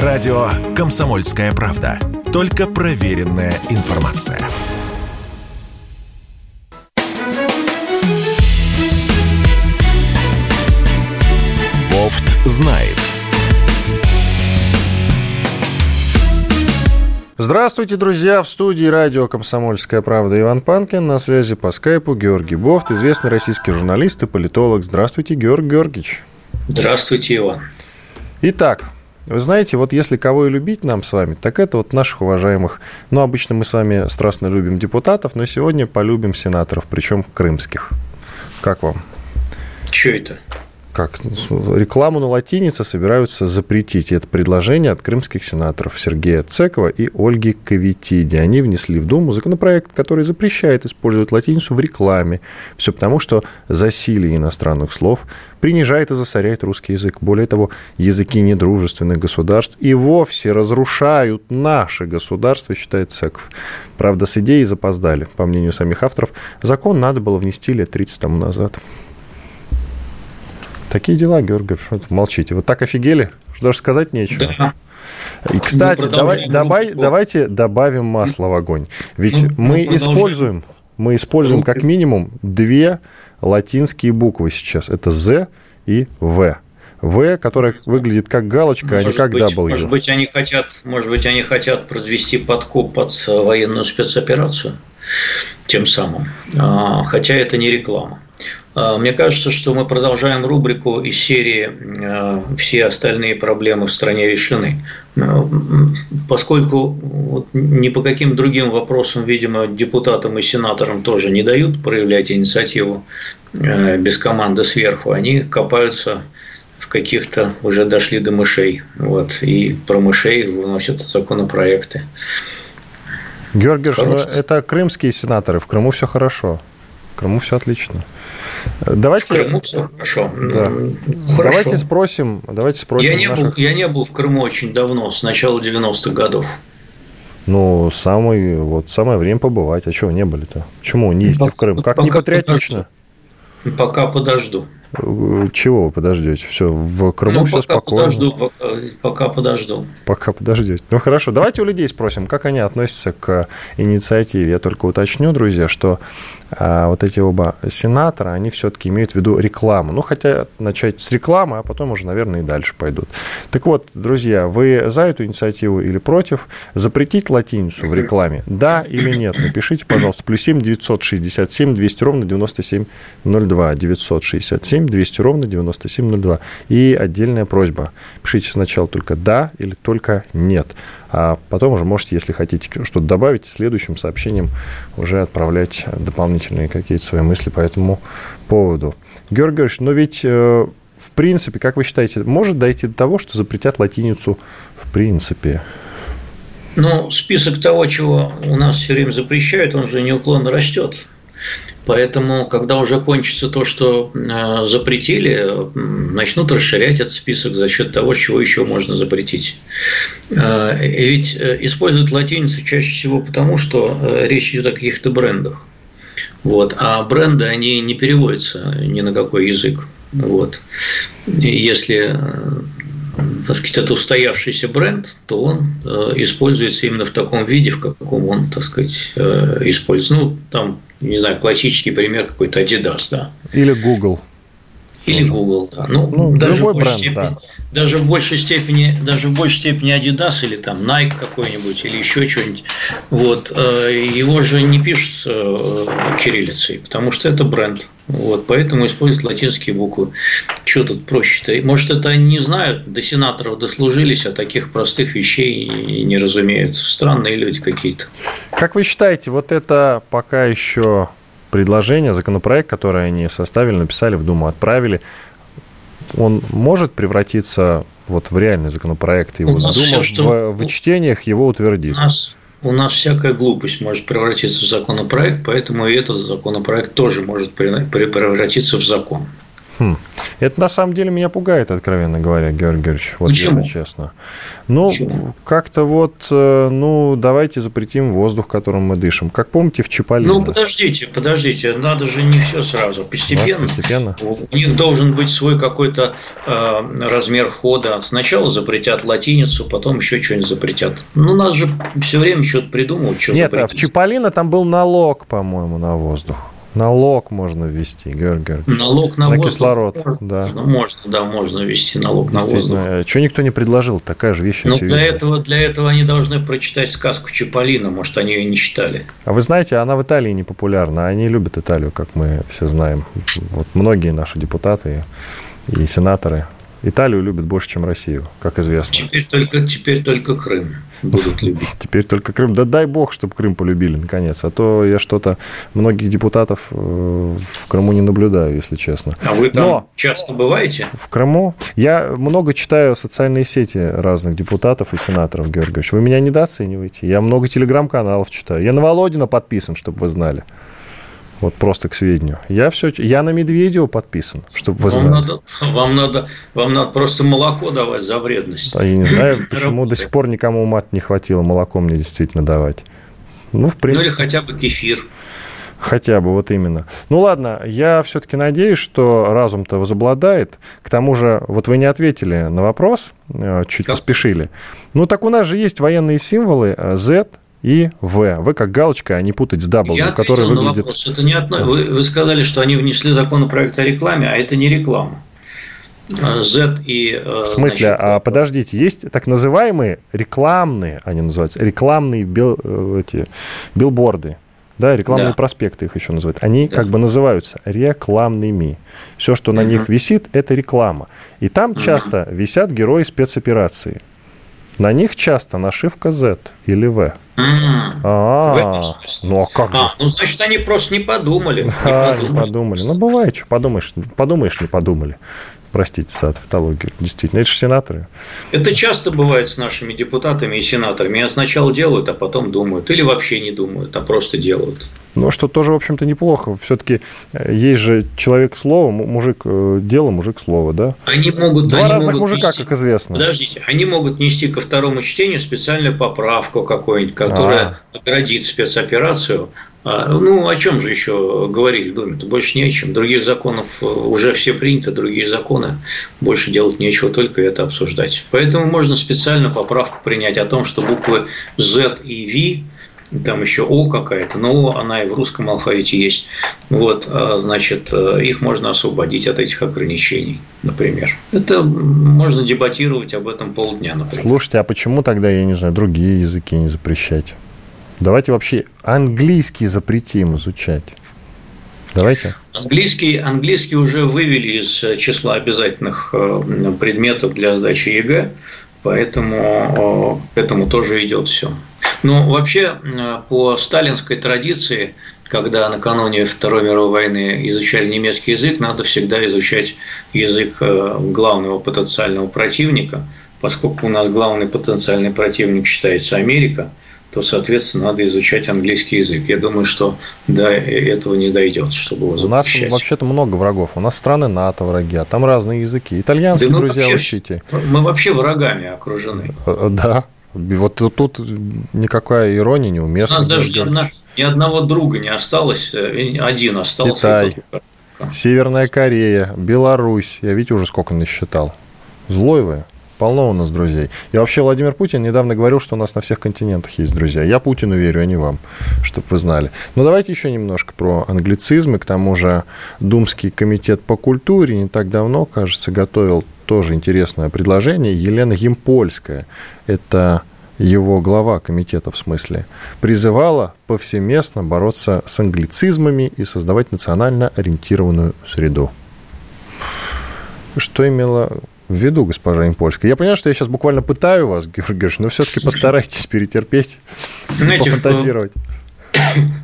Радио «Комсомольская правда». Только проверенная информация. Бофт знает. Здравствуйте, друзья! В студии радио «Комсомольская правда» Иван Панкин. На связи по скайпу Георгий Бофт, известный российский журналист и политолог. Здравствуйте, Георгий Георгиевич. Здравствуйте, Иван. Итак, вы знаете, вот если кого и любить нам с вами, так это вот наших уважаемых, ну, обычно мы с вами страстно любим депутатов, но сегодня полюбим сенаторов, причем крымских. Как вам? Что это? Как рекламу на латинице собираются запретить. Это предложение от крымских сенаторов Сергея Цекова и Ольги Кавитиди. Они внесли в Думу законопроект, который запрещает использовать латиницу в рекламе. Все потому, что засилие иностранных слов принижает и засоряет русский язык. Более того, языки недружественных государств и вовсе разрушают наше государство, считает Цеков. Правда, с идеей запоздали. По мнению самих авторов, закон надо было внести лет 30 тому назад. Такие дела, Георгий, что молчите. Вот так офигели, что даже сказать нечего. Да. И, кстати, давай, давай, давайте добавим масло в огонь. Ведь ну, мы ну, используем, мы используем как минимум две латинские буквы сейчас. Это Z и В. В, которая выглядит как галочка, может а не как быть, W. Может быть, они хотят, может быть, они хотят подвести подкоп под военную спецоперацию тем самым. А, хотя это не реклама. А, мне кажется, что мы продолжаем рубрику из серии а, «Все остальные проблемы в стране решены». Поскольку ни по каким другим вопросам, видимо, депутатам и сенаторам тоже не дают проявлять инициативу без команды сверху, они копаются в каких-то уже дошли до мышей. Вот, и про мышей выносят законопроекты. Георгий, ну, это крымские сенаторы. В Крыму все хорошо. Крыму все отлично. Давайте, в Крыму все хорошо. Да. хорошо. Давайте спросим. Давайте спросим я, не наших... был, я не был в Крыму очень давно, с начала 90-х годов. Ну, самый, вот, самое время побывать. А чего не были-то? Почему не ездите в Крым? Как не патриотично? Пока подожду. Чего вы подождете? Все, в Крыму ну, все пока спокойно. Подожду, пока, пока подожду. Пока подождете. Ну хорошо, давайте у людей спросим, как они относятся к инициативе. Я только уточню, друзья, что а вот эти оба сенатора, они все-таки имеют в виду рекламу. Ну, хотя начать с рекламы, а потом уже, наверное, и дальше пойдут. Так вот, друзья, вы за эту инициативу или против? Запретить латиницу в рекламе? Да или нет? Напишите, пожалуйста, плюс 7 967 200 ровно 9702. 967 200 ровно 9702. И отдельная просьба. Пишите сначала только да или только нет. А потом уже можете, если хотите что-то добавить, следующим сообщением уже отправлять дополнительные какие-то свои мысли по этому поводу. Георгий Георгиевич, но ведь э, в принципе, как вы считаете, может дойти до того, что запретят латиницу в принципе? Ну, список того, чего у нас все время запрещают, он же неуклонно растет. Поэтому, когда уже кончится то, что э, запретили, начнут расширять этот список за счет того, чего еще можно запретить. Э, ведь э, используют латиницу чаще всего потому, что речь идет о каких-то брендах. Вот. А бренды, они не переводятся ни на какой язык. Вот. Если так сказать, это устоявшийся бренд, то он э, используется именно в таком виде, в каком он, так сказать, э, используется. Ну, там, не знаю, классический пример какой-то Adidas, да. Или Google. Или Google, да. Ну, ну даже, в бренд, степени, да. даже в большей степени, даже в большей степени Adidas или там Nike какой-нибудь или еще что-нибудь. Вот э, его же не пишут э, кириллицей, потому что это бренд. Вот, поэтому используют латинские буквы. Что тут проще-то? Может, это они не знают, до сенаторов дослужились, а таких простых вещей не разумеют. Странные люди какие-то. Как вы считаете, вот это пока еще предложение, законопроект, который они составили, написали в Думу, отправили, он может превратиться вот в реальный законопроект, и вот Дума все, что... в, в чтениях его утвердит? У нас, у нас всякая глупость может превратиться в законопроект, поэтому и этот законопроект тоже может превратиться в закон. Хм. Это на самом деле меня пугает, откровенно говоря, Георгий Георгиевич, вот Почему? если честно. Ну, как-то вот, э, ну, давайте запретим воздух, которым мы дышим. Как помните, в Чиполлино. Ну, подождите, подождите, надо же не все сразу, Да, постепенно. постепенно. У них должен быть свой какой-то э, размер хода. Сначала запретят латиницу, потом еще что-нибудь запретят. Ну, нас же все время что-то придумывают, что Нет, а в запретить. Чиполлино там был налог, по-моему, на воздух. Налог можно ввести, Георгий Георгиевич. Налог на, На воздух. кислород, можно, да. Можно, да, можно ввести налог на воздух. Что никто не предложил? Такая же вещь. Ну, для этого, для этого они должны прочитать сказку Чиполлино, может, они ее не читали. А вы знаете, она в Италии не популярна. Они любят Италию, как мы все знаем. Вот многие наши депутаты и сенаторы Италию любят больше, чем Россию, как известно. Теперь только, теперь только Крым будут любить. Теперь только Крым. Да дай бог, чтобы Крым полюбили, наконец. А то я что-то многих депутатов э, в Крыму не наблюдаю, если честно. А вы там Но- часто бываете? В Крыму я много читаю социальные сети разных депутатов и сенаторов, Георгиевич. Вы меня недооцениваете. Я много телеграм-каналов читаю. Я на Володина подписан, чтобы вы знали. Вот просто к сведению. Я все, я на Медведева подписан, чтобы вы Вам знали. надо, вам, надо, вам надо просто молоко давать за вредность. А я не знаю, почему до сих пор никому мат не хватило молоко мне действительно давать. Ну, в Ну принципе, или хотя бы кефир. хотя бы вот именно. Ну ладно, я все-таки надеюсь, что разум-то возобладает. К тому же, вот вы не ответили на вопрос, э, чуть Как? поспешили. Ну так у нас же есть военные символы э, Z и V. В как галочка, а не путать с W, Я который ответил на выглядит... вопрос. Это не одно. Вы, вы сказали, что они внесли законопроект о рекламе, а это не реклама. А, Z и... э, В смысле, значит, а подождите, есть так называемые рекламные, они называются, рекламные бил- э, эти, билборды, да, рекламные Да. проспекты их еще называют. Они Да. как бы называются рекламными. Все, что на Мгм. них висит, это реклама. И там часто висят герои спецоперации. На них часто нашивка Z или V. А, ну а как же? А, ну, значит, они просто не подумали. Не А, подумали. Ну, бывает, что подумаешь, подумаешь, не подумали. Простите за тавтологию. Действительно, это же сенаторы. Это часто бывает с нашими депутатами и сенаторами. Они сначала делают, а потом думают. Или вообще не думают, а просто делают. Ну, что тоже, в общем-то, неплохо. Все-таки есть же человек слова, му- мужик э, дело, мужик слова, да? Они могут... Два они разных могут мужика, нести- как известно. Подождите, они могут нести ко второму чтению специальную поправку какую-нибудь, которая оградит спецоперацию. А, Ну, о чем же еще говорить в Думе? -то? Больше не о чем. Других законов э, уже все приняты, другие законы. Больше делать нечего, только это обсуждать. Поэтому можно специально поправку принять о том, что буквы Z и V там еще О какая-то, но О, она и в русском алфавите есть. Вот, а, значит, э, их можно освободить от этих ограничений, например. Это можно дебатировать об этом полдня, например. Слушайте, а почему тогда, я не знаю, другие языки не запрещать? Давайте вообще английский запретим изучать. Давайте. Английский, английский уже вывели из э, числа обязательных э, предметов для сдачи ЕГЭ, поэтому к этому тоже идет все. Но вообще э, по сталинской традиции, когда накануне Второй мировой войны изучали немецкий язык, надо всегда изучать язык э, главного потенциального противника, поскольку у нас главный потенциальный противник считается Америка, то, соответственно, надо изучать английский язык. Я думаю, что до этого не дойдет, чтобы его У нас запрещать. вообще-то много врагов. У нас страны НАТО враги, а там разные языки. Итальянский, Да друзья, вообще- учите. Мы вообще врагами окружены. Э, э, Да. Вот тут- никакая ирония У неуместна. нас даже ни, одна- ни одного друга не осталось, э, один остался. Китай. и Северная Корея, Беларусь. Я, видите, уже сколько насчитал. Злой вы. Полно у нас друзей. И вообще Владимир Путин недавно говорил, что у нас на всех континентах есть друзья. Я Путину верю, а не вам, чтобы вы знали. Но давайте еще немножко про англицизмы. К тому же Думский комитет по культуре не так давно, кажется, готовил тоже интересное предложение. Елена Емпольская, это его глава комитета в смысле, призывала повсеместно бороться с англицизмами и создавать национально ориентированную среду. Что имела в виду госпожа Импольская? Я понимаю, что я сейчас буквально пытаю вас, Георгий Георгиевич, но все-таки постарайтесь перетерпеть, Знаете, пофантазировать.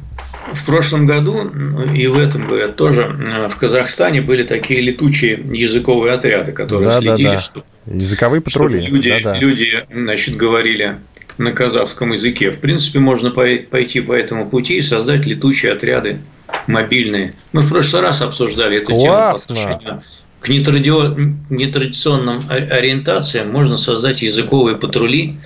В прошлом году ну, и в этом, говорят, тоже э, в Казахстане были такие летучие языковые отряды, которые Да, да, следили, да. что Языковые патрули. люди, Да-да. люди, значит, говорили на казахском языке. В принципе, можно пой- пойти по этому пути и создать летучие отряды мобильные. Мы в прошлый раз обсуждали эту тему по Классно. отношению, к нетрадиционным ориентациям можно создать языковые патрули,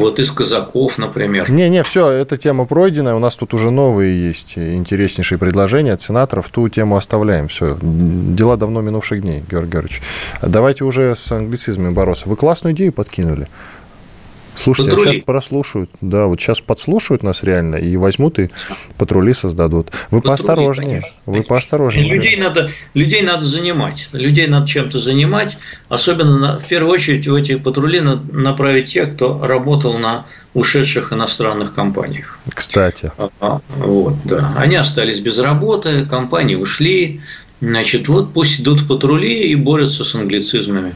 вот из казаков, например. Не-не, все, эта тема пройдена. У нас тут уже новые есть интереснейшие предложения от сенаторов. Ту тему оставляем. Все, дела давно минувших дней, Георгий Георгиевич. Давайте уже с англицизмами бороться. Вы классную идею подкинули. Слушайте, а сейчас прослушают. Да, вот сейчас подслушают нас реально и возьмут и патрули создадут. Вы патрули, поосторожнее. Конечно, вы конечно. поосторожнее. Людей надо, людей надо занимать. Людей надо чем-то занимать. Особенно на, в первую очередь в эти патрули надо направить тех, кто работал на ушедших иностранных компаниях. Кстати. А, вот, да. Они остались без работы, компании ушли. Значит, вот пусть идут в патрули и борются с англицизмами.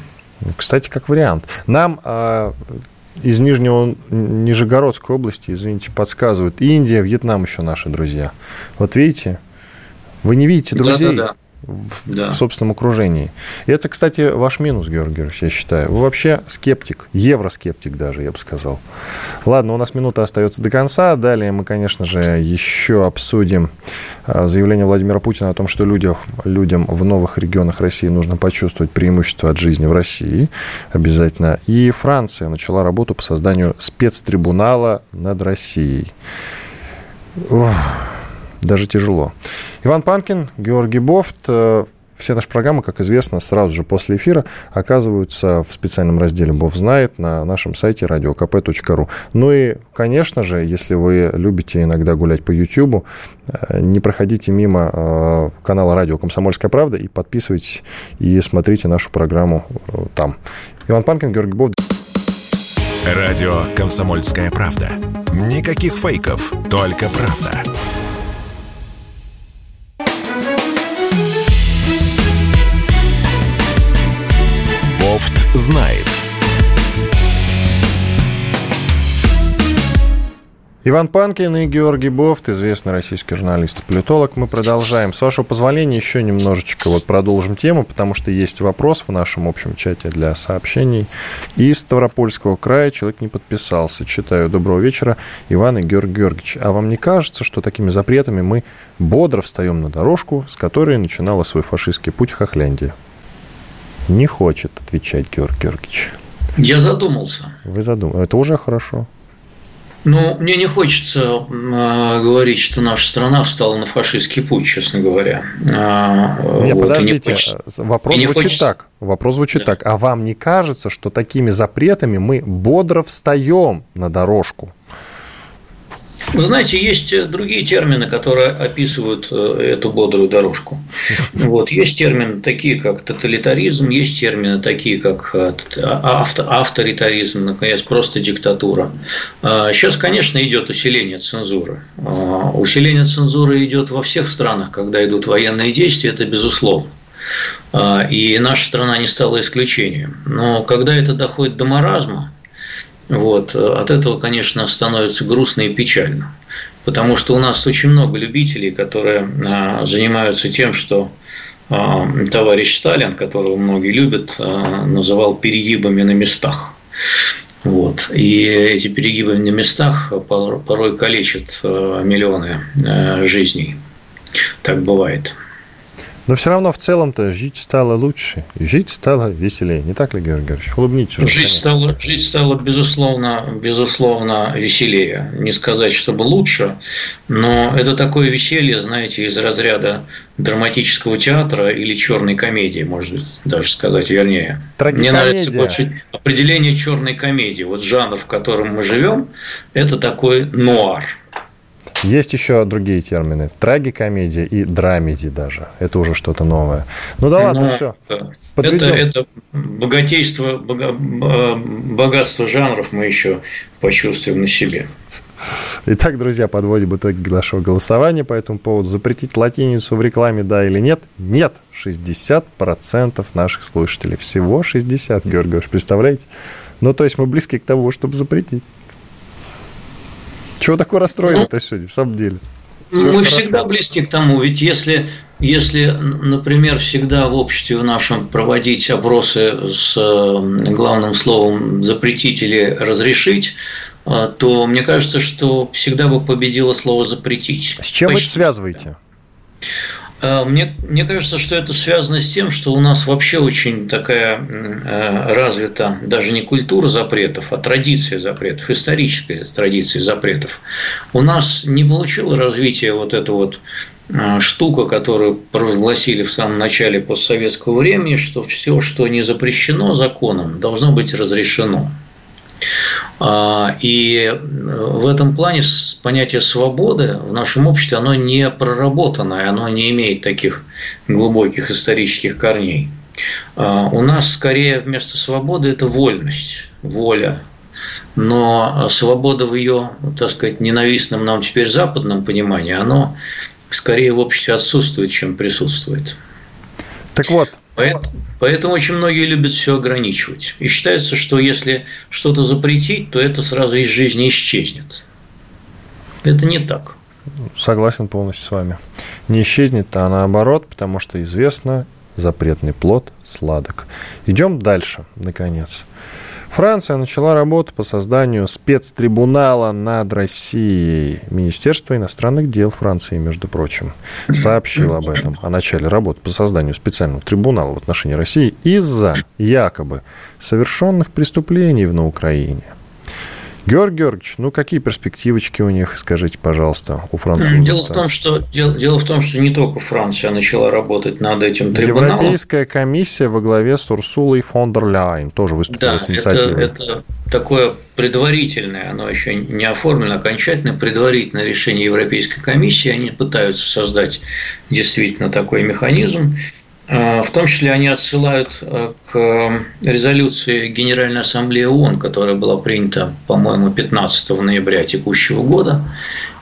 Кстати, как вариант. Нам а, из Нижнего Нижегородской области, извините, подсказывают. Индия, Вьетнам еще наши друзья. Вот видите, вы не видите друзей. Да, да, да в, да. собственном окружении. И это, кстати, ваш минус, Георгий Георгиевич, я считаю. Вы вообще скептик, евроскептик даже, я бы сказал. Ладно, у нас минута остается до конца. Далее мы, конечно же, еще обсудим а, заявление Владимира Путина о том, что людям, людям в новых регионах России нужно почувствовать преимущество от жизни в России обязательно. И Франция начала работу по созданию спецтрибунала над Россией. Ох даже тяжело. Иван Панкин, Георгий Бофт. Э, все наши программы, как известно, сразу же после эфира оказываются в специальном разделе «Бов знает» на нашем сайте radiokp.ru. Ну и, конечно же, если вы любите иногда гулять по YouTube, э, не проходите мимо э, канала «Радио Комсомольская правда» и подписывайтесь и смотрите нашу программу там. Иван Панкин, Георгий Бов. Радио «Комсомольская правда». Никаких фейков, только правда. Знает. Иван Панкин и Георгий Бофт, известный российский журналист и политолог. Мы продолжаем. С вашего позволения еще немножечко вот продолжим тему, потому что есть вопрос в нашем общем чате для сообщений. Из Ставропольского края человек не подписался. Читаю. Доброго вечера, Иван и Георгий Георгиевич. А вам не кажется, что такими запретами мы бодро встаем на дорожку, с которой начинала свой фашистский путь Хохляндия? Не хочет отвечать Георгий Георгиевич. Я задумался. Вы задумались. Это уже хорошо. Ну, мне не хочется э, говорить, что наша страна встала на фашистский путь, честно говоря. А, не, вот, подождите, не хочется, вопрос звучит хочется... так. Вопрос звучит да. так. А вам не кажется, что такими запретами мы бодро встаем на дорожку? Вы знаете, есть э, другие термины, которые описывают э, эту бодрую дорожку. Вот. Есть термины такие, как тоталитаризм, есть термины такие, как э, а, авторитаризм, наконец, просто диктатура. Сейчас, а, конечно, идет усиление цензуры. А, усиление цензуры идет во всех странах, когда идут военные действия, это безусловно. И наша страна не стала исключением. Но когда это доходит до маразма, вот. От этого, конечно, становится грустно и печально. Потому что у нас очень много любителей, которые а, занимаются тем, что а, товарищ Сталин, которого многие любят, а, называл перегибами на местах. Вот. И эти перегибы на местах порой калечат миллионы жизней. Так бывает. Но все равно в целом-то жить стало лучше, жить стало веселее. Не так ли, Георгий Георгиевич? Улыбнитесь. Уже, жить, стало, жить стало, безусловно, безусловно, веселее. Не сказать, чтобы лучше, но это такое веселье, знаете, из разряда драматического театра или черной комедии, может даже сказать вернее. Мне нравится больше определение черной комедии. Вот жанр, в котором мы живем, это такой нуар. Есть еще другие термины. Трагикомедия и драмеди даже. Это уже что-то новое. Ну да ладно, ну, все. Это, это богатейство, богатство жанров мы еще почувствуем на себе. Итак, друзья, подводим итоги нашего голосования по этому поводу. Запретить латиницу в рекламе, да или нет? Нет. 60% наших слушателей. Всего 60, Георгий Георгиевич, представляете? Ну, то есть мы близки к тому, чтобы запретить. Чего такое расстроено-то ну, сегодня, в самом деле? Все мы всегда близки к тому, ведь если, если, например, всегда в обществе в нашем проводить опросы с э, главным словом запретить или разрешить, э, то мне кажется, что всегда бы победило слово запретить. С чем Почти. вы это связываете? Мне, мне кажется, что это связано с тем, что у нас вообще очень такая э, развита даже не культура запретов, а традиция запретов, историческая традиция запретов. У нас не получило развития вот эта вот э, штука, которую провозгласили в самом начале постсоветского времени, что все, что не запрещено законом, должно быть разрешено. А, и э, в этом плане понятие свободы в нашем обществе, оно не проработанное, оно не имеет таких глубоких исторических корней. А, у нас скорее вместо свободы это вольность, воля. Но свобода в ее, так сказать, ненавистном нам теперь западном понимании, оно скорее в обществе отсутствует, чем присутствует. Так вот, Поэтому, поэтому очень многие любят все ограничивать. И считается, что если что-то запретить, то это сразу из жизни исчезнет. Это не так. Согласен полностью с вами. Не исчезнет, а наоборот, потому что известно, запретный плод сладок. Идем дальше, наконец. Франция начала работу по созданию спецтрибунала над Россией. Министерство иностранных дел Франции, между прочим, сообщило об этом, о начале работы по созданию специального трибунала в отношении России из-за якобы совершенных преступлений на Украине. Георгий Георгиевич, ну какие перспективочки у них, скажите, пожалуйста, у французов? Дело в том, что дело, дело в том, что не только Франция начала работать над этим трибуналом. Европейская комиссия во главе с Урсулой фон дер Ляйн тоже выступила да, с инициативой. Это, это такое предварительное, оно еще не оформлено окончательно, предварительное решение Европейской комиссии. Они пытаются создать действительно такой механизм. В том числе они отсылают э, к резолюции Генеральной Ассамблеи ООН, которая была принята, по-моему, 15 ноября текущего года,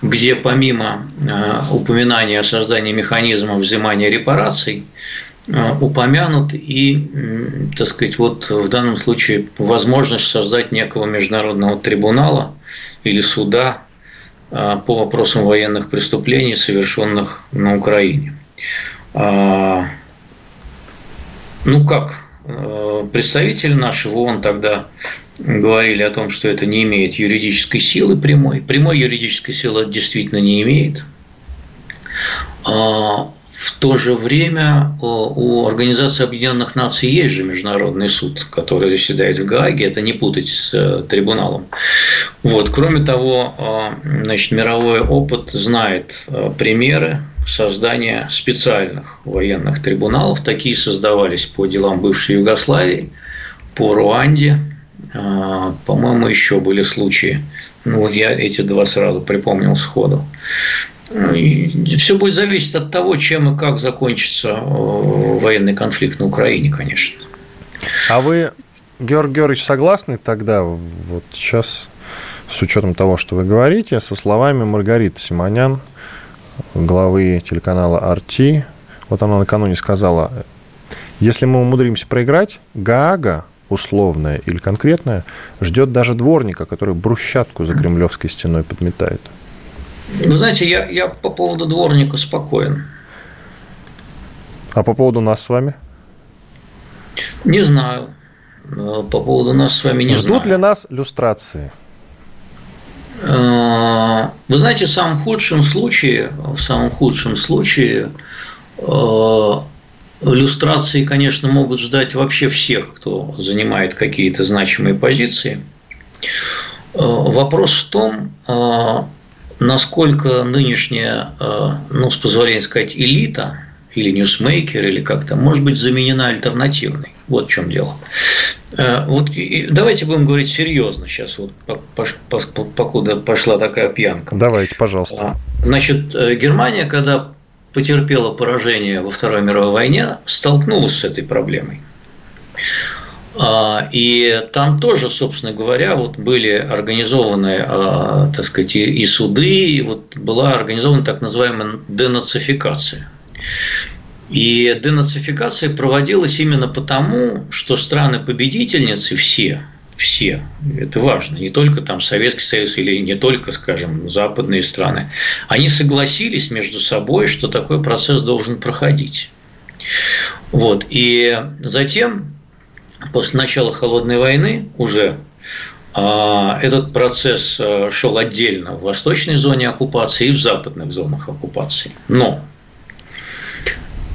где помимо э, упоминания о создании механизма взимания репараций, упомянут и, так сказать, вот в данном случае возможность создать некого международного трибунала или суда по вопросам военных преступлений, совершенных на Украине. Ну как, э, представители нашего ООН тогда говорили о том, что это не имеет юридической силы прямой. Прямой юридической силы это действительно не имеет. А в то же время у Организации Объединенных Наций есть же Международный суд, который заседает в Гааге, это не путать с э, трибуналом. Вот. Кроме того, э, значит, мировой опыт знает примеры создания специальных военных трибуналов. Такие создавались по делам бывшей Югославии, по Руанде. А, по-моему, еще были случаи. Ну, я эти два сразу припомнил сходу. И все будет зависеть от того, чем и как закончится э, военный конфликт на Украине, конечно. А вы, Георгий Георгиевич, согласны тогда, вот сейчас, с учетом того, что вы говорите, со словами Маргариты Симонян, главы телеканала RT. Вот она накануне сказала, если мы умудримся проиграть, Гаага, условная или конкретная, ждет даже дворника, который брусчатку за кремлевской стеной подметает. Вы знаете, я, я по поводу дворника спокоен. А по поводу нас с вами? Не знаю. По поводу нас с вами не Ждут знаю. Ждут ли нас люстрации? Э, вы знаете, в самом худшем случае, в самом худшем случае э, иллюстрации, конечно, могут ждать вообще всех, кто занимает какие-то значимые позиции. Э, вопрос в том, насколько нынешняя, ну, с позволения сказать, элита или ньюсмейкер, или как-то, может быть заменена альтернативной. Вот в чем дело. Э, вот давайте будем говорить серьезно сейчас, вот покуда пошла такая пьянка. Давайте, пожалуйста. А, значит, э, Германия, когда потерпела поражение во Второй мировой войне, столкнулась с этой проблемой. А, и там тоже, собственно говоря, вот были организованы, а, так сказать, и суды, и вот была организована так называемая денацификация. И денацификация проводилась именно потому, что страны-победительницы все, все, это важно, не только там Советский Союз или не только, скажем, западные страны, они согласились между собой, что такой процесс должен проходить. Вот. И затем, после начала Холодной войны, уже а, этот процесс а, шел отдельно в восточной зоне оккупации и в западных зонах оккупации. Но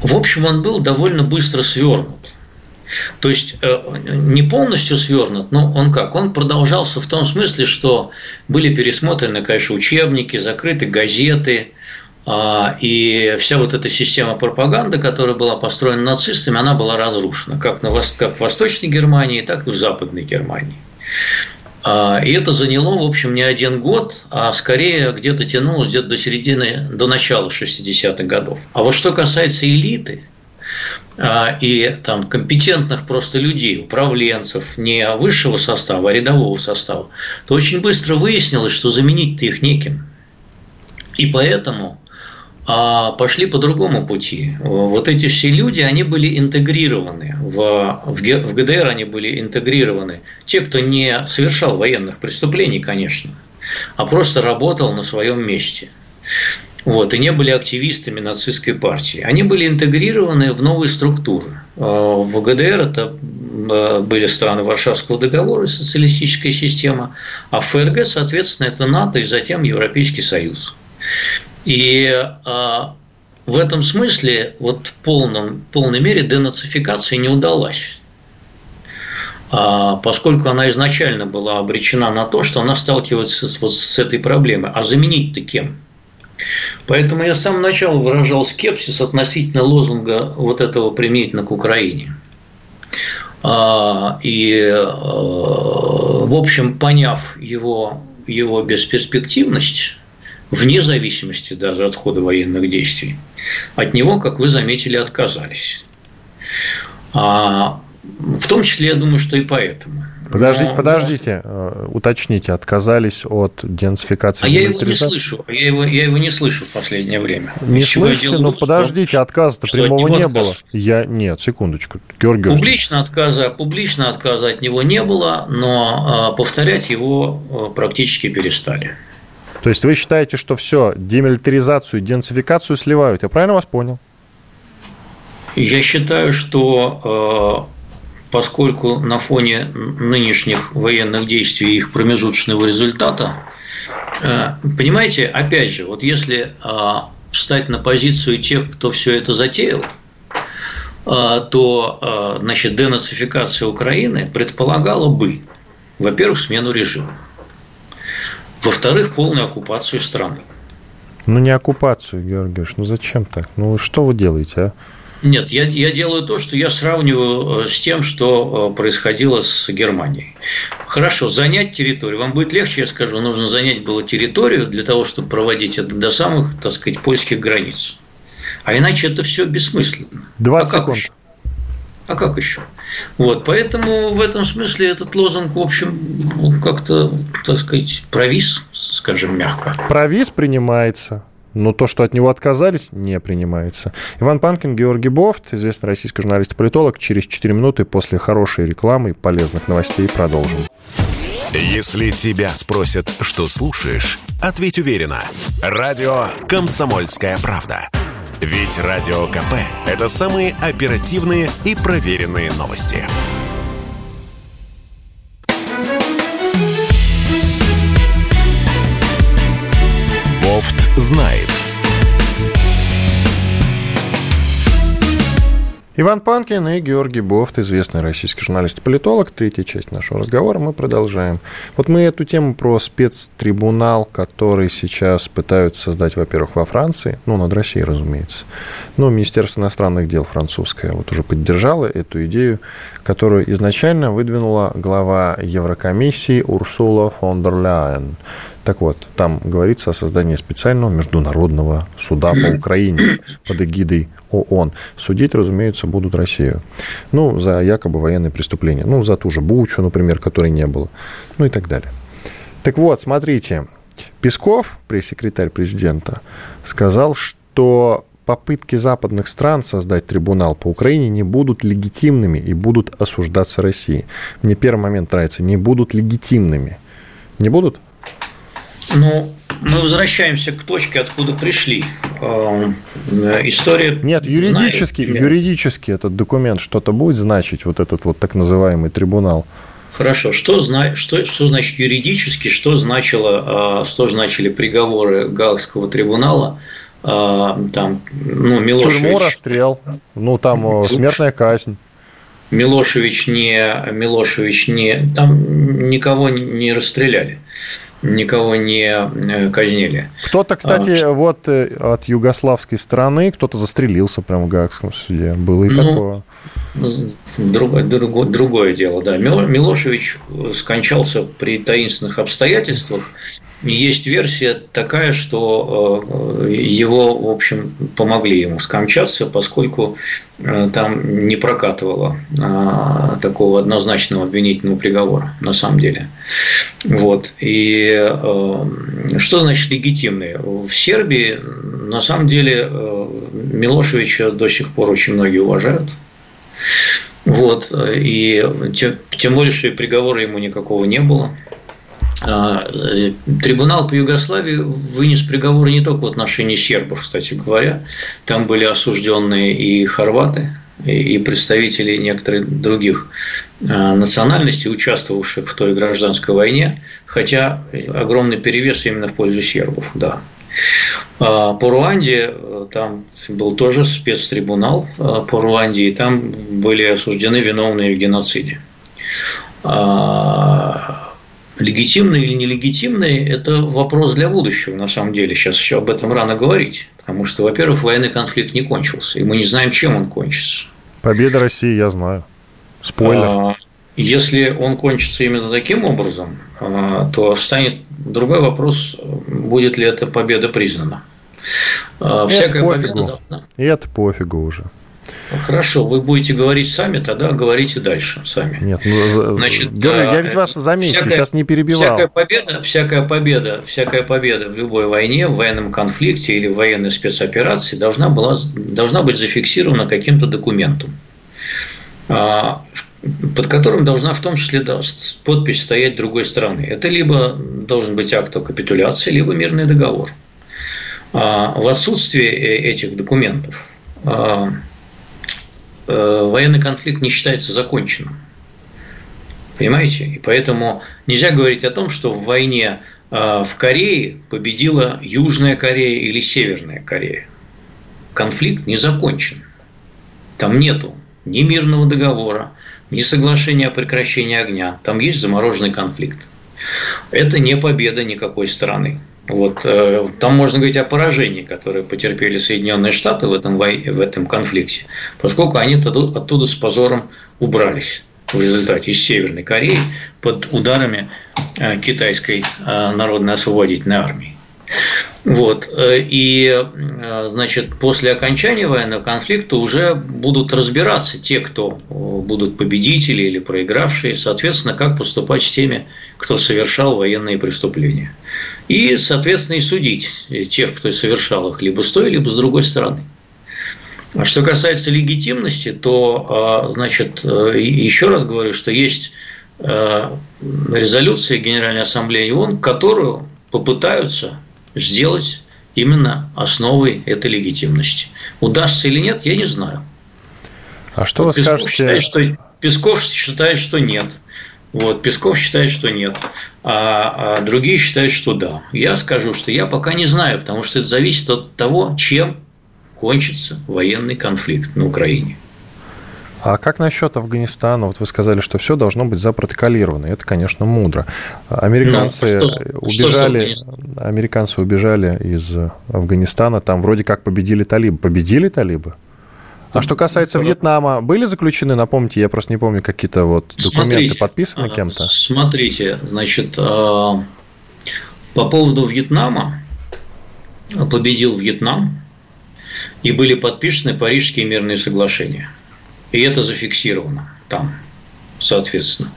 в общем, он был довольно быстро свернут. То есть не полностью свернут, но он как? Он продолжался в том смысле, что были пересмотрены, конечно, учебники, закрыты газеты, а, и вся вот эта система пропаганды, которая была построена нацистами, она была разрушена, как, на, в Восточной Германии, так и в Западной Германии. А, и это заняло, в общем, не один год, а скорее где-то тянулось где-то до середины, до начала 60-х годов. А вот что касается элиты, а, и там компетентных просто людей, управленцев, не высшего состава, а рядового состава, то очень быстро выяснилось, что заменить-то их неким. И поэтому а пошли по другому пути. Вот эти все люди, они были интегрированы в, в ГДР, они были интегрированы. Те, кто не совершал военных преступлений, конечно, а просто работал на своем месте. Вот, и не были активистами нацистской партии. Они были интегрированы в новые структуры. А, в ГДР это были страны Варшавского договора, социалистическая система, а в ФРГ, соответственно, это НАТО и затем Европейский Союз. И а, в этом смысле вот в полном, полной мере денацификация не удалась а, поскольку она изначально была обречена на то, что она сталкивается с, вот с этой проблемой. А заменить-то кем? Поэтому я с самого начала выражал скепсис относительно лозунга вот этого применительно к Украине. А, и, в общем, поняв его, его бесперспективность, вне зависимости даже от хода военных действий, от него, как вы заметили, отказались. А, в том числе, я думаю, что и поэтому. Подождите, Но... подождите, э, уточните, отказались от денацификации. А я его не слышу, я его, я его не слышу в последнее время. Не слышите, но подождите, отказа-то прямого не отказ... было. Я нет, секундочку, Георгий. Публично отказа, публично отказа от него не было, но а, повторять его э, практически перестали. То есть вы считаете, что все, демилитаризацию, денацификацию сливают? Я правильно вас понял? Я считаю, что э, поскольку на фоне нынешних военных действий и их промежуточного результата, э, понимаете, опять же, вот если э, встать на позицию тех, кто все это затеял, то значит, денацификация Украины предполагала бы, во-первых, смену режима. Во-вторых, полную оккупацию страны. Ну, не оккупацию, Георгиевич, ну зачем так? Ну, что вы делаете, а? Нет, я, я делаю то, что я сравниваю э, с тем, что э, происходило с Германией. Хорошо, занять территорию. Вам будет легче, я скажу, нужно занять было территорию для того, чтобы проводить это до самых, так сказать, польских границ. А иначе это все бессмысленно. 20 а секунд. Еще? А как еще? Вот, поэтому в этом смысле этот лозунг, в общем, как-то, так сказать, провис, скажем мягко. Провис принимается. Но то, что от него отказались, не принимается. Иван Панкин, Георгий Бофт, известный российский журналист и политолог. Через 4 минуты после хорошей рекламы и полезных новостей продолжим. Если тебя спросят, что слушаешь, ответь уверенно. Радио «Комсомольская правда». Ведь Радио КП – это самые оперативные и проверенные новости. Бофт знает. Иван Панкин и Георгий Бофт, известный российский журналист и политолог. Третья часть нашего разговора мы продолжаем. Вот мы эту тему про спецтрибунал, который сейчас пытаются создать, во-первых, во Франции, ну, над Россией, разумеется. Но Министерство иностранных дел французское вот уже поддержало эту идею, которую изначально выдвинула глава Еврокомиссии Урсула фон дер Ляйен. Так вот, там говорится о создании специального международного суда по Украине под эгидой ООН. Судить, разумеется, будут Россию. Ну, за якобы военные преступления. Ну, за ту же Бучу, например, которой не было. Ну и так далее. Так вот, смотрите. Песков, пресс-секретарь президента, сказал, что попытки западных стран создать трибунал по Украине не будут легитимными и будут осуждаться Россией. Мне первый момент нравится. Не будут легитимными. Не будут? Ну, мы возвращаемся к точке, откуда пришли. Эм, история. Нет, юридически, знает, юридически этот документ что-то будет значить, вот этот вот так называемый трибунал. Хорошо, что, что, что значит юридически, что значило, а, что значили приговоры Гаагского трибунала там, ну, Милошевич... Тюрьму, расстрел, ну, там смертная казнь. Милошевич не, Милошевич не, там никого не расстреляли никого не э, казнили. Кто-то, кстати, а, вот э, от югославской страны, кто-то застрелился прямо в Гаагском суде. Было и ну, такое. Другое, другое, другое дело, да. Милошевич скончался при таинственных обстоятельствах, есть версия такая, что э, его, в общем, помогли ему скончаться, поскольку э, там не прокатывало э, такого однозначного обвинительного приговора, на самом деле. Вот. И что значит легитимные? В Сербии, на самом деле, Милошевича до сих пор очень многие уважают. Вот. И тем что и приговора ему никакого не было. А, э, трибунал по Югославии вынес приговоры не только в отношении сербов, кстати говоря. Там были осужденные и хорваты, и представители некоторых других а, национальностей, участвовавших в той гражданской войне, хотя огромный перевес именно в пользу сербов, да. А, по Руанде э, там был тоже спецтрибунал по Руанде, и там были осуждены виновные в геноциде. Легитимные или нелегитимные – это вопрос для будущего, на самом деле. Сейчас еще об этом рано говорить. Потому что, во-первых, военный конфликт не кончился, и мы не знаем, чем он кончится. Победа России, я знаю. Спойлер. А, если он кончится именно таким образом, а, то встанет другой вопрос, будет ли эта победа признана. Всякая это пофигу. победа должна. Это пофигу уже. Хорошо, вы будете говорить сами, тогда говорите дальше сами. Нет, ну, Значит, Георгий, я ведь вас заметил, всякая, сейчас не перебивал. Всякая победа, всякая победа, всякая победа в любой войне, в военном конфликте или в военной спецоперации должна, была, должна быть зафиксирована каким-то документом, а, под которым должна в том числе да, подпись стоять другой стороны. Это либо должен быть акт о капитуляции, либо мирный договор. А, в отсутствие э, этих документов а, военный конфликт не считается законченным. Понимаете? И поэтому нельзя говорить о том, что в войне э, в Корее победила Южная Корея или Северная Корея. Конфликт не закончен. Там нету ни мирного договора, ни соглашения о прекращении огня. Там есть замороженный конфликт. Это не победа никакой страны. Вот, э, там можно говорить о поражении, которое потерпели Соединенные Штаты в этом, в этом конфликте, поскольку они оттуда, с позором убрались в результате из Северной Кореи под ударами э, китайской э, народной освободительной армии. Вот. И, значит, после окончания военного конфликта уже будут разбираться те, кто будут победители или проигравшие, соответственно, как поступать с теми, кто совершал военные преступления и, соответственно, и судить тех, кто совершал их либо с той, либо с другой стороны. А что касается легитимности, то, значит, э, еще раз говорю, что есть э, резолюция Генеральной Ассамблеи ООН, которую попытаются сделать именно основой этой легитимности. Удастся или нет, я не знаю. А что вот вы Песков скажете? Считает, что, Песков считает, что нет. Вот, Песков считает, что нет, а, а другие считают, что да. Я скажу, что я пока не знаю, потому что это зависит от того, чем кончится военный конфликт на Украине. А как насчет Афганистана? Вот вы сказали, что все должно быть запротоколировано. Это, конечно, мудро. Американцы ну, что, убежали, что американцы убежали из Афганистана. Там вроде как победили талибы. Победили талибы? А что касается Вьетнама, были заключены, напомните, я просто не помню, какие-то вот документы смотрите, подписаны кем-то? Смотрите, значит, а, по поводу Вьетнама победил Вьетнам, и были подписаны Парижские мирные соглашения. И это зафиксировано там, соответственно.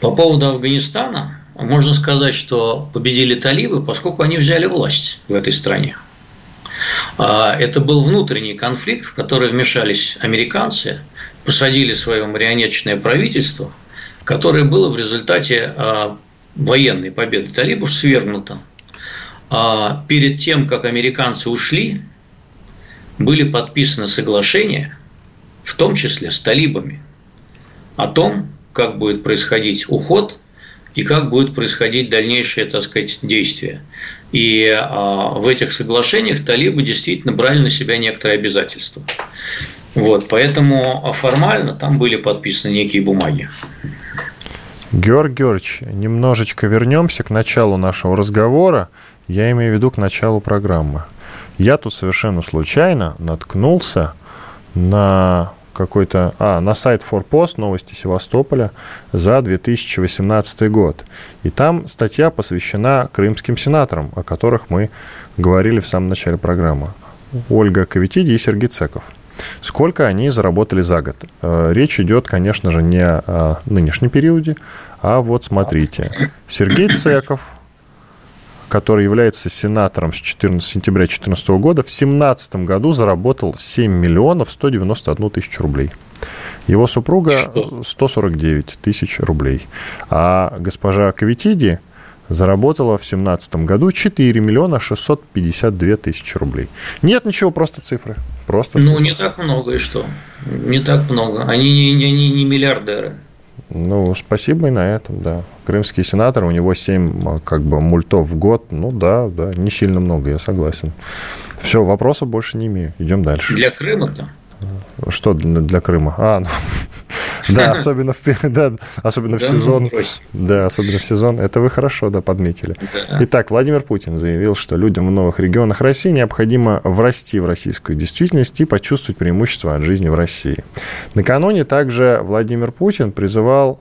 По поводу Афганистана, можно сказать, что победили талибы, поскольку они взяли власть в этой стране. А, это был внутренний конфликт, в который вмешались американцы, посадили свое марионеточное правительство, которое было в результате а, военной победы талибов свергнуто. А, перед тем, как американцы ушли, были подписаны соглашения, в том числе с талибами, о том, как будет происходить уход и как будет происходить дальнейшее, так сказать, действие. И а, в этих соглашениях талибы действительно брали на себя некоторые обязательства. Вот, поэтому формально там были подписаны некие бумаги. Георгий Георгиевич, немножечко вернемся к началу нашего разговора. Я имею в виду к началу программы. Я тут совершенно случайно наткнулся на какой-то... А, на сайт Форпост, новости Севастополя за 2018 год. И там статья посвящена крымским сенаторам, о которых мы говорили в самом начале программы. Ольга Каветиди и Сергей Цеков. Сколько они заработали за год? Э, речь идет, конечно же, не о нынешнем периоде, а вот смотрите. Сергей Цеков, который является сенатором с 14 сентября 2014 года, в 2017 году заработал 7 миллионов 191 тысячу рублей. Его супруга 149 тысяч рублей. А госпожа Кавитиди заработала в 2017 году 4 миллиона 652 тысячи рублей. Нет ничего, просто цифры. Просто ну, цифры. не так много, и что? Не так много. Они не, не, не миллиардеры. Ну, спасибо и на этом, да. Крымский сенатор, у него 7 как бы мультов в год. Ну да, да, не сильно много, я согласен. Все, вопросов больше не имею. Идем дальше. Для Крыма-то? Что для, для Крыма? А, ну, да, особенно в, да, особенно в сезон. Да, особенно в сезон. Это вы хорошо, да, подметили. Итак, Владимир Путин заявил, что людям в новых регионах России необходимо врасти в российскую действительность и почувствовать преимущество от жизни в России. Накануне также Владимир Путин призывал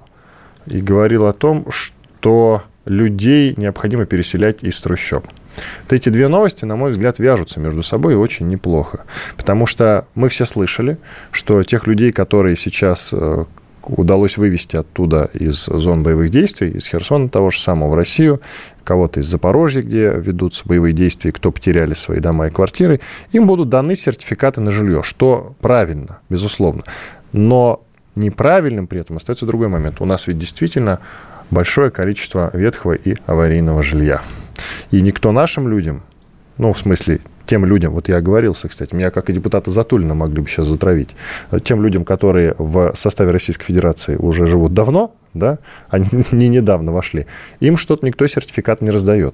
и говорил о том, что людей необходимо переселять из трущоб. Вот эти две новости, на мой взгляд, вяжутся между собой очень неплохо. Потому что мы все слышали, что тех людей, которые сейчас э, удалось вывести оттуда из зон боевых действий, из Херсона того же самого в Россию, кого-то из Запорожья, где ведутся боевые действия, кто потеряли свои дома и квартиры, им будут даны сертификаты на жилье, что правильно, безусловно. Но неправильным при этом остается другой момент. У нас ведь действительно большое количество ветхого и аварийного жилья. И никто нашим людям, ну, в смысле, тем людям, вот я оговорился, кстати, меня как и депутата Затулина могли бы сейчас затравить, тем людям, которые в составе Российской Федерации уже живут давно, да, они не недавно вошли, им что-то никто сертификат не раздает.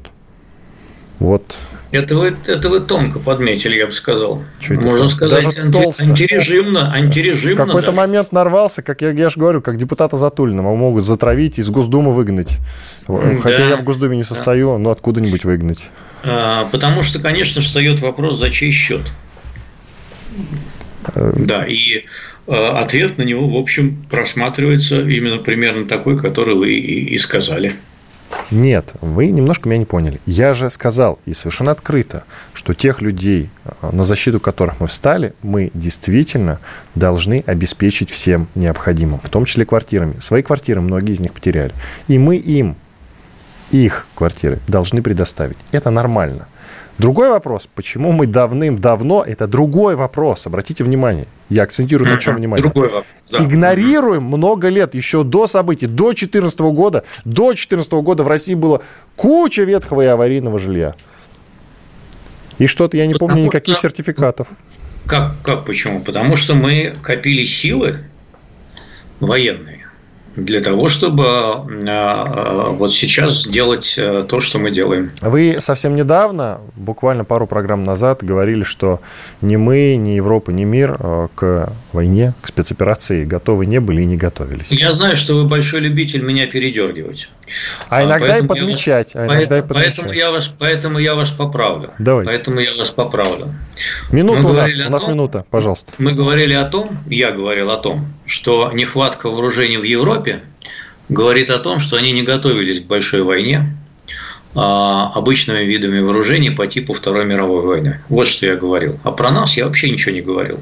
Вот. Это вы, это вы тонко подметили, я бы сказал. Что Можно сказать, Даже анти, толсто. антирежимно. антирежимно в какой-то момент нарвался, как я, я же говорю, как депутата Затулина. Могут затравить, из Госдумы выгнать. Хотя да. я в Госдуме не состою, но откуда-нибудь выгнать. А, потому что, конечно, встает вопрос, за чей счет. Э, да, и э, ответ на него, в общем, просматривается именно примерно такой, который вы и сказали. Нет, вы немножко меня не поняли. Я же сказал и совершенно открыто, что тех людей, э, на защиту которых мы встали, мы действительно должны обеспечить всем необходимым, в том числе квартирами. Свои квартиры многие из них потеряли. И мы им их квартиры должны предоставить. Это нормально. Другой вопрос, почему мы давным-давно, это другой вопрос, обратите внимание, я акцентирую на чем внимание. Другой вопрос, да. Игнорируем много лет, еще до событий, до 2014 года, до 2014 года в России было куча ветхого и аварийного жилья. И что-то я не Потому помню никаких что... сертификатов. Как, как почему? Потому что мы копили силы военные для того, чтобы э, э, вот сейчас делать э, то, что мы делаем. Вы совсем недавно, буквально пару программ назад, говорили, что ни мы, ни Европа, ни мир к войне, к спецоперации готовы не были и не готовились. Я знаю, что вы большой любитель меня передергивать. А иногда поэтому и подмечать. Я, а иногда поэтому, и подмечать. Поэтому, я вас, поэтому я вас поправлю. Давайте. Поэтому я вас поправлю. Минута мы у нас, у нас том, минута, пожалуйста. Мы говорили о том, я говорил о том, что нехватка вооружений в Европе говорит о том, что они не готовились к большой войне, а, обычными видами вооружений по типу Второй мировой войны. Вот что я говорил. А про нас я вообще ничего не говорил.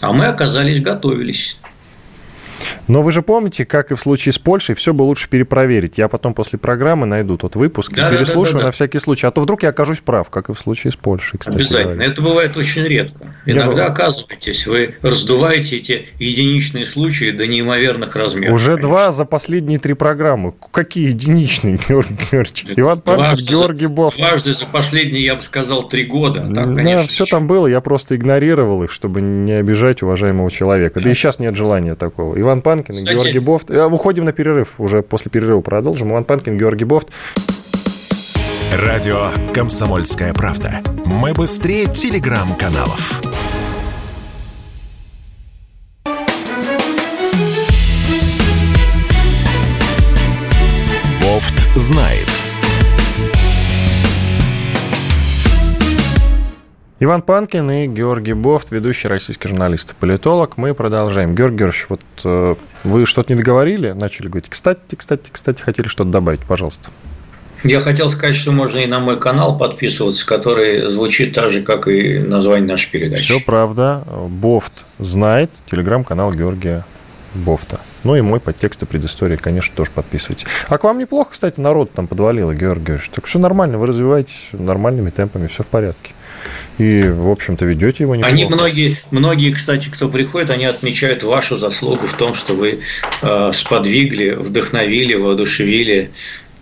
А мы оказались, готовились. Но вы же помните, как и в случае с Польшей, все бы лучше перепроверить. Я потом после программы найду тот выпуск да, и переслушаю да, да, да, на всякий случай. А то вдруг я окажусь прав, как и в случае с Польшей, кстати. Обязательно. Говоря. Это бывает очень редко. Иногда я... оказываетесь, вы раздуваете эти единичные случаи до неимоверных размеров. Уже конечно. два за последние три программы. Какие единичные, Георгий Георгиевич? Иван Павлович, Георгий Бов. Дважды за последние, я бы сказал, три года. Так, да, все там было, я просто игнорировал их, чтобы не обижать уважаемого человека. Да, да и сейчас нет желания такого. Иван Панкин и Георгий Бофт. Э, уходим на перерыв, уже после перерыва продолжим. Иван Панкин, Георгий Бофт. Радио «Комсомольская правда». Мы быстрее телеграм-каналов. Бофт знает. Иван Панкин и Георгий Бофт, ведущий российский журналист и политолог. Мы продолжаем. Георгий Георгиевич, вот э, вы что-то не договорили, начали говорить. Кстати, кстати, кстати, хотели что-то добавить, пожалуйста. Я хотел сказать, что можно и на мой канал подписываться, который звучит так же, как и название нашей передачи. Все правда. Бофт знает. Телеграм-канал Георгия Бофта. Ну и мой подтекст и предыстория, конечно, тоже подписывайтесь. А к вам неплохо, кстати, народ там подвалило, Георгий Георгиевич. Так все нормально, вы развиваетесь нормальными темпами, все в порядке и, в общем-то, ведете его неплохо. Они многие, многие, кстати, кто приходит, они отмечают вашу заслугу в том, что вы э, сподвигли, вдохновили, воодушевили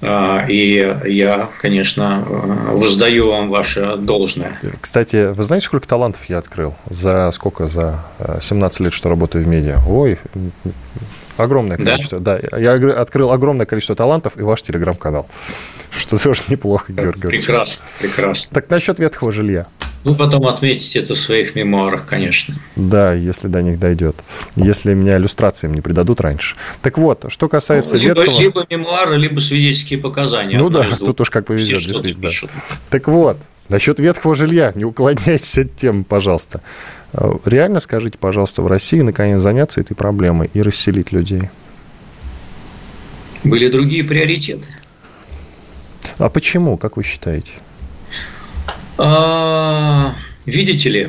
э, и я, конечно, э, воздаю вам ваше должное. Кстати, вы знаете, сколько талантов я открыл? За сколько? За 17 лет, что работаю в медиа. Ой, огромное количество. Да, да я открыл огромное количество талантов и ваш телеграм-канал. Что тоже неплохо, Георгий Прекрасно, прекрасно. Так насчет ветхого жилья. Вы потом отметите это в своих мемуарах, конечно. Да, если до них дойдет. Если меня иллюстрации не придадут раньше. Так вот, что касается ну, либо, ветхого... Либо мемуары, либо свидетельские показания. Ну да, тут уж как повезет, действительно. Так вот, насчет ветхого жилья, не уклоняйтесь от темы, пожалуйста. Реально скажите, пожалуйста, в России наконец заняться этой проблемой и расселить людей? Были другие приоритеты. А почему, как вы считаете? А, видите ли,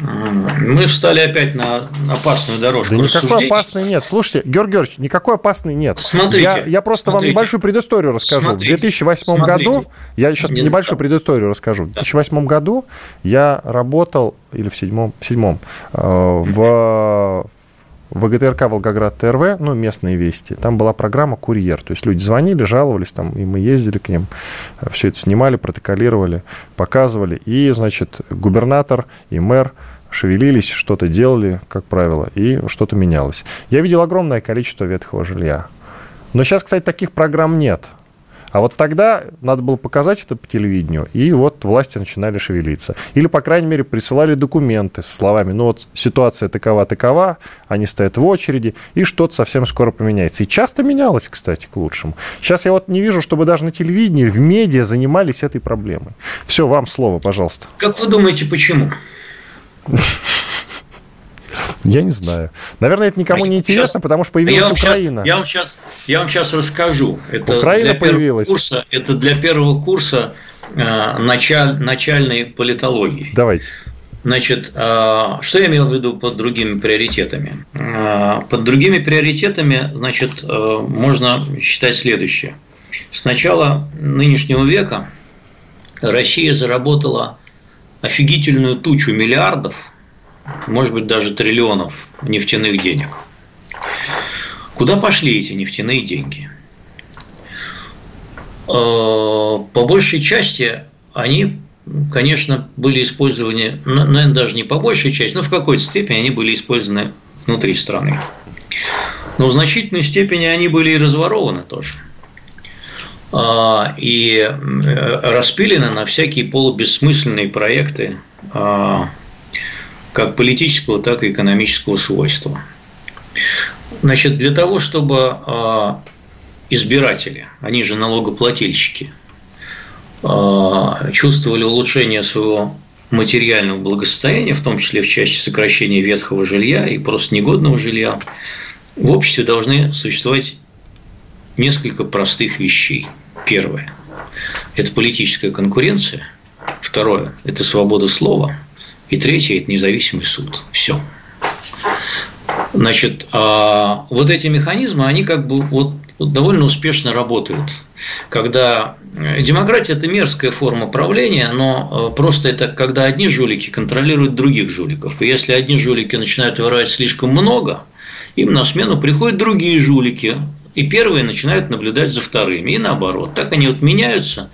мы встали опять на опасную дорожку. Да никакой опасной нет. Слушайте, Георгий Георгиевич, никакой опасной нет. Смотрите. Я, я просто смотрите, вам небольшую предысторию расскажу. Смотрите, в 2008 смотрите. году, я сейчас не небольшую так. предысторию расскажу. В 2008 году я работал, или в седьмом, в седьмом, э, в ВГТРК Волгоград ТРВ, ну, местные вести, там была программа «Курьер». То есть люди звонили, жаловались, там, и мы ездили к ним, все это снимали, протоколировали, показывали. И, значит, губернатор и мэр шевелились, что-то делали, как правило, и что-то менялось. Я видел огромное количество ветхого жилья. Но сейчас, кстати, таких программ нет. А вот тогда надо было показать это по телевидению, и вот власти начинали шевелиться. Или, по крайней мере, присылали документы с словами, ну вот ситуация такова-такова, они стоят в очереди, и что-то совсем скоро поменяется. И часто менялось, кстати, к лучшему. Сейчас я вот не вижу, чтобы даже на телевидении, в медиа занимались этой проблемой. Все, вам слово, пожалуйста. Как вы думаете, почему? Я не знаю. Наверное, это никому не интересно, сейчас, потому что появилась я Украина. Сейчас, я, вам сейчас, я вам сейчас расскажу. Это Украина появилась. Курса, это для первого курса э, началь, начальной политологии. Давайте. Значит, э, что я имел в виду под другими приоритетами? Э, под другими приоритетами, значит, э, можно считать следующее. С начала нынешнего века Россия заработала офигительную тучу миллиардов может быть, даже триллионов нефтяных денег. Куда пошли эти нефтяные деньги? Э, по большей части они, конечно, были использованы, наверное, даже не по большей части, но в какой-то степени они были использованы внутри страны. Но в значительной степени они были и разворованы тоже. А, и э, распилены на всякие полубессмысленные проекты а, как политического, так и экономического свойства. Значит, для того, чтобы а, избиратели, они же налогоплательщики, а, чувствовали улучшение своего материального благосостояния, в том числе в части сокращения ветхого жилья и просто негодного жилья, в обществе должны существовать несколько простых вещей. Первое – это политическая конкуренция. Второе – это свобода слова – и третье – это независимый суд. Все. Значит, а вот эти механизмы, они как бы вот довольно успешно работают. Когда э, демократия – это мерзкая форма правления, но э, просто это когда одни жулики контролируют других жуликов. И если одни жулики начинают воровать слишком много, им на смену приходят другие жулики, и первые начинают наблюдать за вторыми, и наоборот. Так они вот меняются,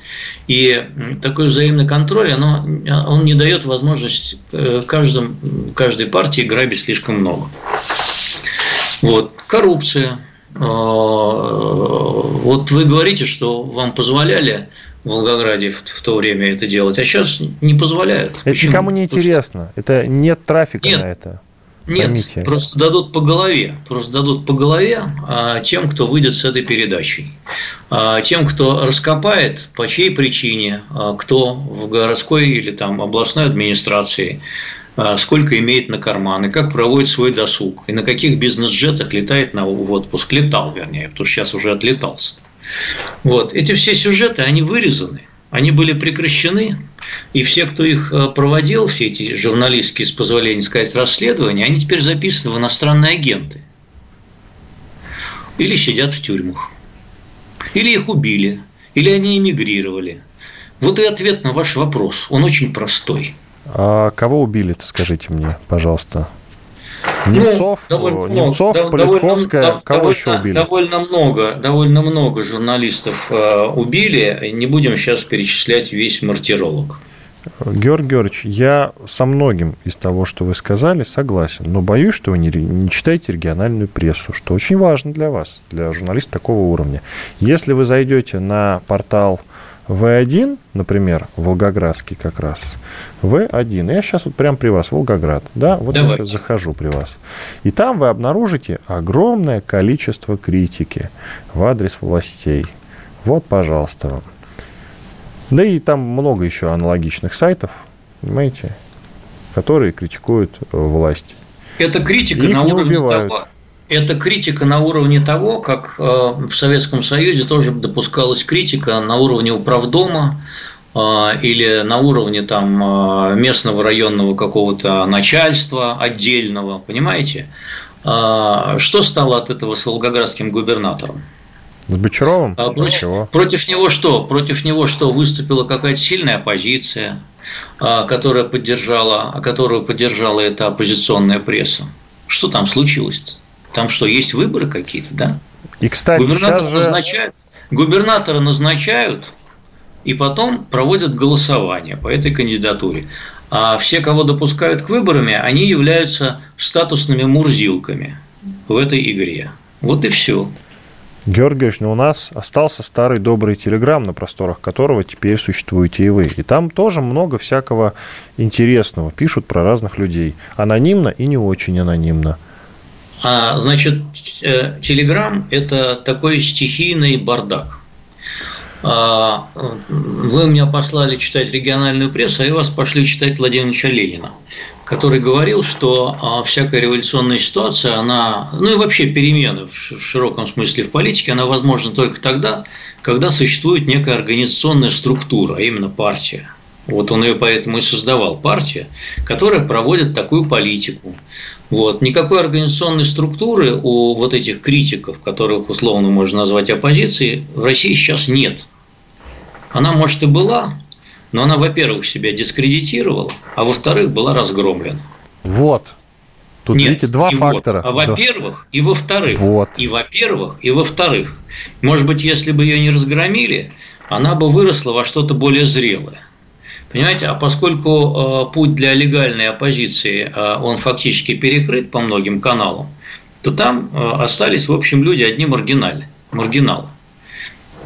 и такой взаимный контроль, оно, он не дает возможность э, каждым, каждой партии грабить слишком много. Вот, коррупция. А, вот вы говорите, что вам позволяли в Волгограде в, в то время это делать, а сейчас не позволяют. Это Почему? никому не интересно. Это нет трафика нет. на это. Нет, Поймите. просто дадут по голове, просто дадут по голове а, тем, кто выйдет с этой передачей, а, тем, кто раскопает, по чьей причине, а, кто в городской или там областной администрации, а, сколько имеет на карман и как проводит свой досуг, и на каких бизнес-джетах летает на, в отпуск, летал, вернее, потому что сейчас уже отлетался. Вот. Эти все сюжеты, они вырезаны, они были прекращены, и все, кто их э, проводил, все эти журналистские, с позволения сказать, расследования, они теперь записаны в иностранные агенты. Или сидят в тюрьмах. Или их убили. Или они эмигрировали. Вот и ответ на ваш вопрос. Он очень простой. А кого убили-то, скажите мне, пожалуйста? Немцов, ну, довольно Немцов, много, Политковская, довольно, кого довольно, еще убили? Довольно много, довольно много журналистов э, убили. Не будем сейчас перечислять весь мартиролог. Георгий Георгиевич, я со многим из того, что вы сказали, согласен, но боюсь, что вы не, не читаете региональную прессу, что очень важно для вас, для журналиста такого уровня. Если вы зайдете на портал В1, например, Волгоградский как раз, В1, я сейчас вот прям при вас, Волгоград, да, вот Давайте. я сейчас захожу при вас, и там вы обнаружите огромное количество критики в адрес властей. Вот, пожалуйста, вам. Да и там много еще аналогичных сайтов, понимаете, которые критикуют э, власть. Это критика на уровне убивают. того, это критика на уровне того, как э, в Советском Союзе тоже допускалась критика на уровне управдома э, или на уровне там местного районного какого-то начальства отдельного, понимаете? Что стало от этого с волгоградским губернатором? С Бочаровым? А против, против него что? Против него что? Выступила какая-то сильная оппозиция, которая поддержала, которую поддержала эта оппозиционная пресса. Что там случилось? Там что, есть выборы какие-то, да? И, кстати, губернатора сейчас же... назначают, губернатора назначают и потом проводят голосование по этой кандидатуре. А все, кого допускают к выборам, они являются статусными мурзилками в этой игре. Вот и все. Георгиевич, но у нас остался старый добрый телеграм, на просторах которого теперь существуете и вы. И там тоже много всякого интересного. Пишут про разных людей. Анонимно и не очень анонимно. А, значит, э, Телеграм – это такой стихийный бардак. А, вы меня послали читать региональную прессу, а я вас пошли читать Владимира Ленина который говорил, что а, всякая революционная ситуация, она, ну и вообще перемены в широком смысле в политике, она возможна только тогда, когда существует некая организационная структура, а именно партия. Вот он ее поэтому и создавал, партия, которая проводит такую политику. Вот. Никакой организационной структуры у вот этих критиков, которых условно можно назвать оппозицией, в России сейчас нет. Она, может, и была, но она, во-первых, себя дискредитировала, а во-вторых, была разгромлена. Вот. Тут, Нет, видите, два фактора. Вот. А во-первых, и во-вторых. Вот. И во-первых, и во-вторых. Может быть, если бы ее не разгромили, она бы выросла во что-то более зрелое. Понимаете, а поскольку э, путь для легальной оппозиции, э, он фактически перекрыт по многим каналам, то там э, остались, в общем, люди одни маргинали, маргиналы.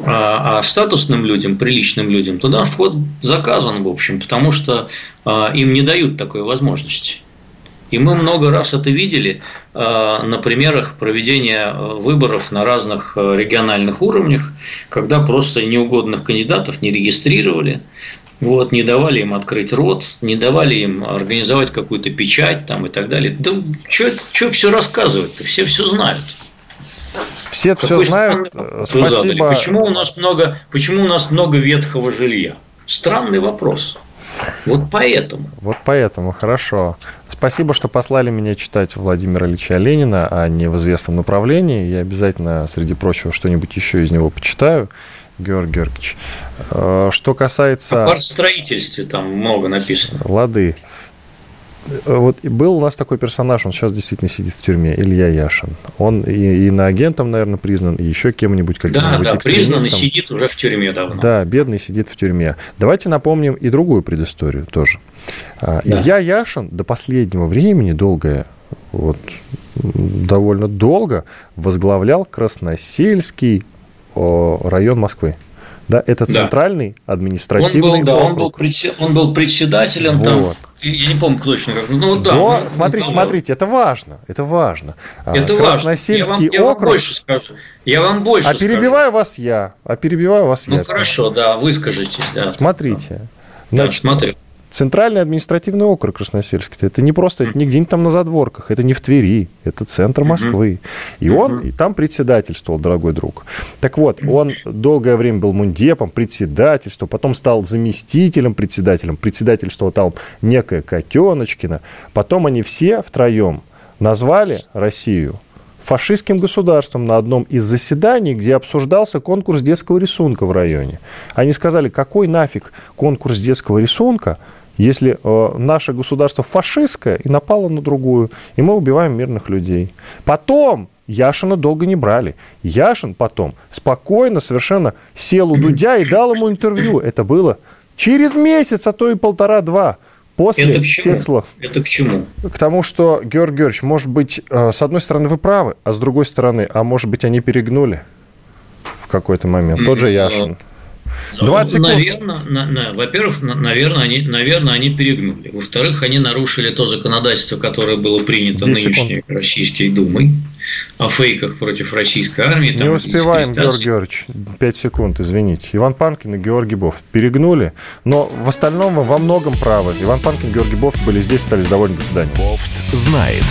А, а статусным людям, приличным людям туда вход заказан, в общем, потому что им не дают такой возможности. И мы много раз это видели на примерах проведения выборов на разных региональных уровнях, когда просто неугодных кандидатов не регистрировали, вот, не давали им открыть рот, не давали им организовать какую-то печать там, и так далее. Да что все рассказывать-то? Все все знают. Все все знают. Спасибо. Почему у нас много, почему у нас много ветхого жилья? Странный вопрос. Вот поэтому. Вот поэтому, хорошо. Спасибо, что послали меня читать Владимира Ильича Ленина, а не в известном направлении. Я обязательно, среди прочего, что-нибудь еще из него почитаю. Георгий Георгиевич. Э, что касается... О строительстве там много написано. Лады. Э, вот был у нас такой персонаж, он сейчас действительно сидит в тюрьме, Илья Яшин. Он и, и на агентом, наверное, признан, и еще кем-нибудь, каким-нибудь Да, да, признан и сидит уже в тюрьме давно. Да, бедный сидит в тюрьме. Давайте напомним и другую предысторию тоже. А, да. Илья Яшин до последнего времени долгое вот, довольно долго возглавлял Красносельский район Москвы. Да, это центральный да. административный он был, да, Он был, он был председателем вот. там. Я не помню точно. Ну да. Но, ну, смотрите, ну, смотрите, это важно, это важно. А, это Красносельский важно. Я вам, округ. Я вам больше скажу. Я вам больше. А перебиваю скажу. вас я. А перебиваю вас ну, я. Ну хорошо, да, выскажитесь. Да, смотрите. Значит, да, смотрю. Центральный административный округ Красносельский. Это не просто, это не где-нибудь там на задворках, это не в Твери, это центр Москвы. И он и там председательствовал, дорогой друг. Так вот, он долгое время был мундепом, председательствовал, потом стал заместителем председателем, председательствовал там некая Котеночкина. Потом они все втроем назвали Россию фашистским государством на одном из заседаний, где обсуждался конкурс детского рисунка в районе. Они сказали, какой нафиг конкурс детского рисунка, если э, наше государство фашистское и напало на другую, и мы убиваем мирных людей. Потом Яшина долго не брали. Яшин потом спокойно совершенно сел у Дудя и дал ему интервью. Это было через месяц, а то и полтора-два после Это к чему? тех слов. Это к чему? К тому, что, Георгий Георгиевич, может быть, э, с одной стороны вы правы, а с другой стороны, а может быть, они перегнули в какой-то момент. Тот же Яшин. 20 секунд. Наверное, на, на, во-первых, на, наверное, они, наверное, они перегнули. Во-вторых, они нарушили то законодательство, которое было принято нынешней секунд. Российской Думой о фейках против российской армии. Не успеваем, Георгий Георгиевич. 5 секунд, извините. Иван Панкин и Георгий Бофт перегнули, но в остальном во многом правы. Иван Панкин и Георгий Бофт были здесь, остались довольны. До свидания. Бофт знает.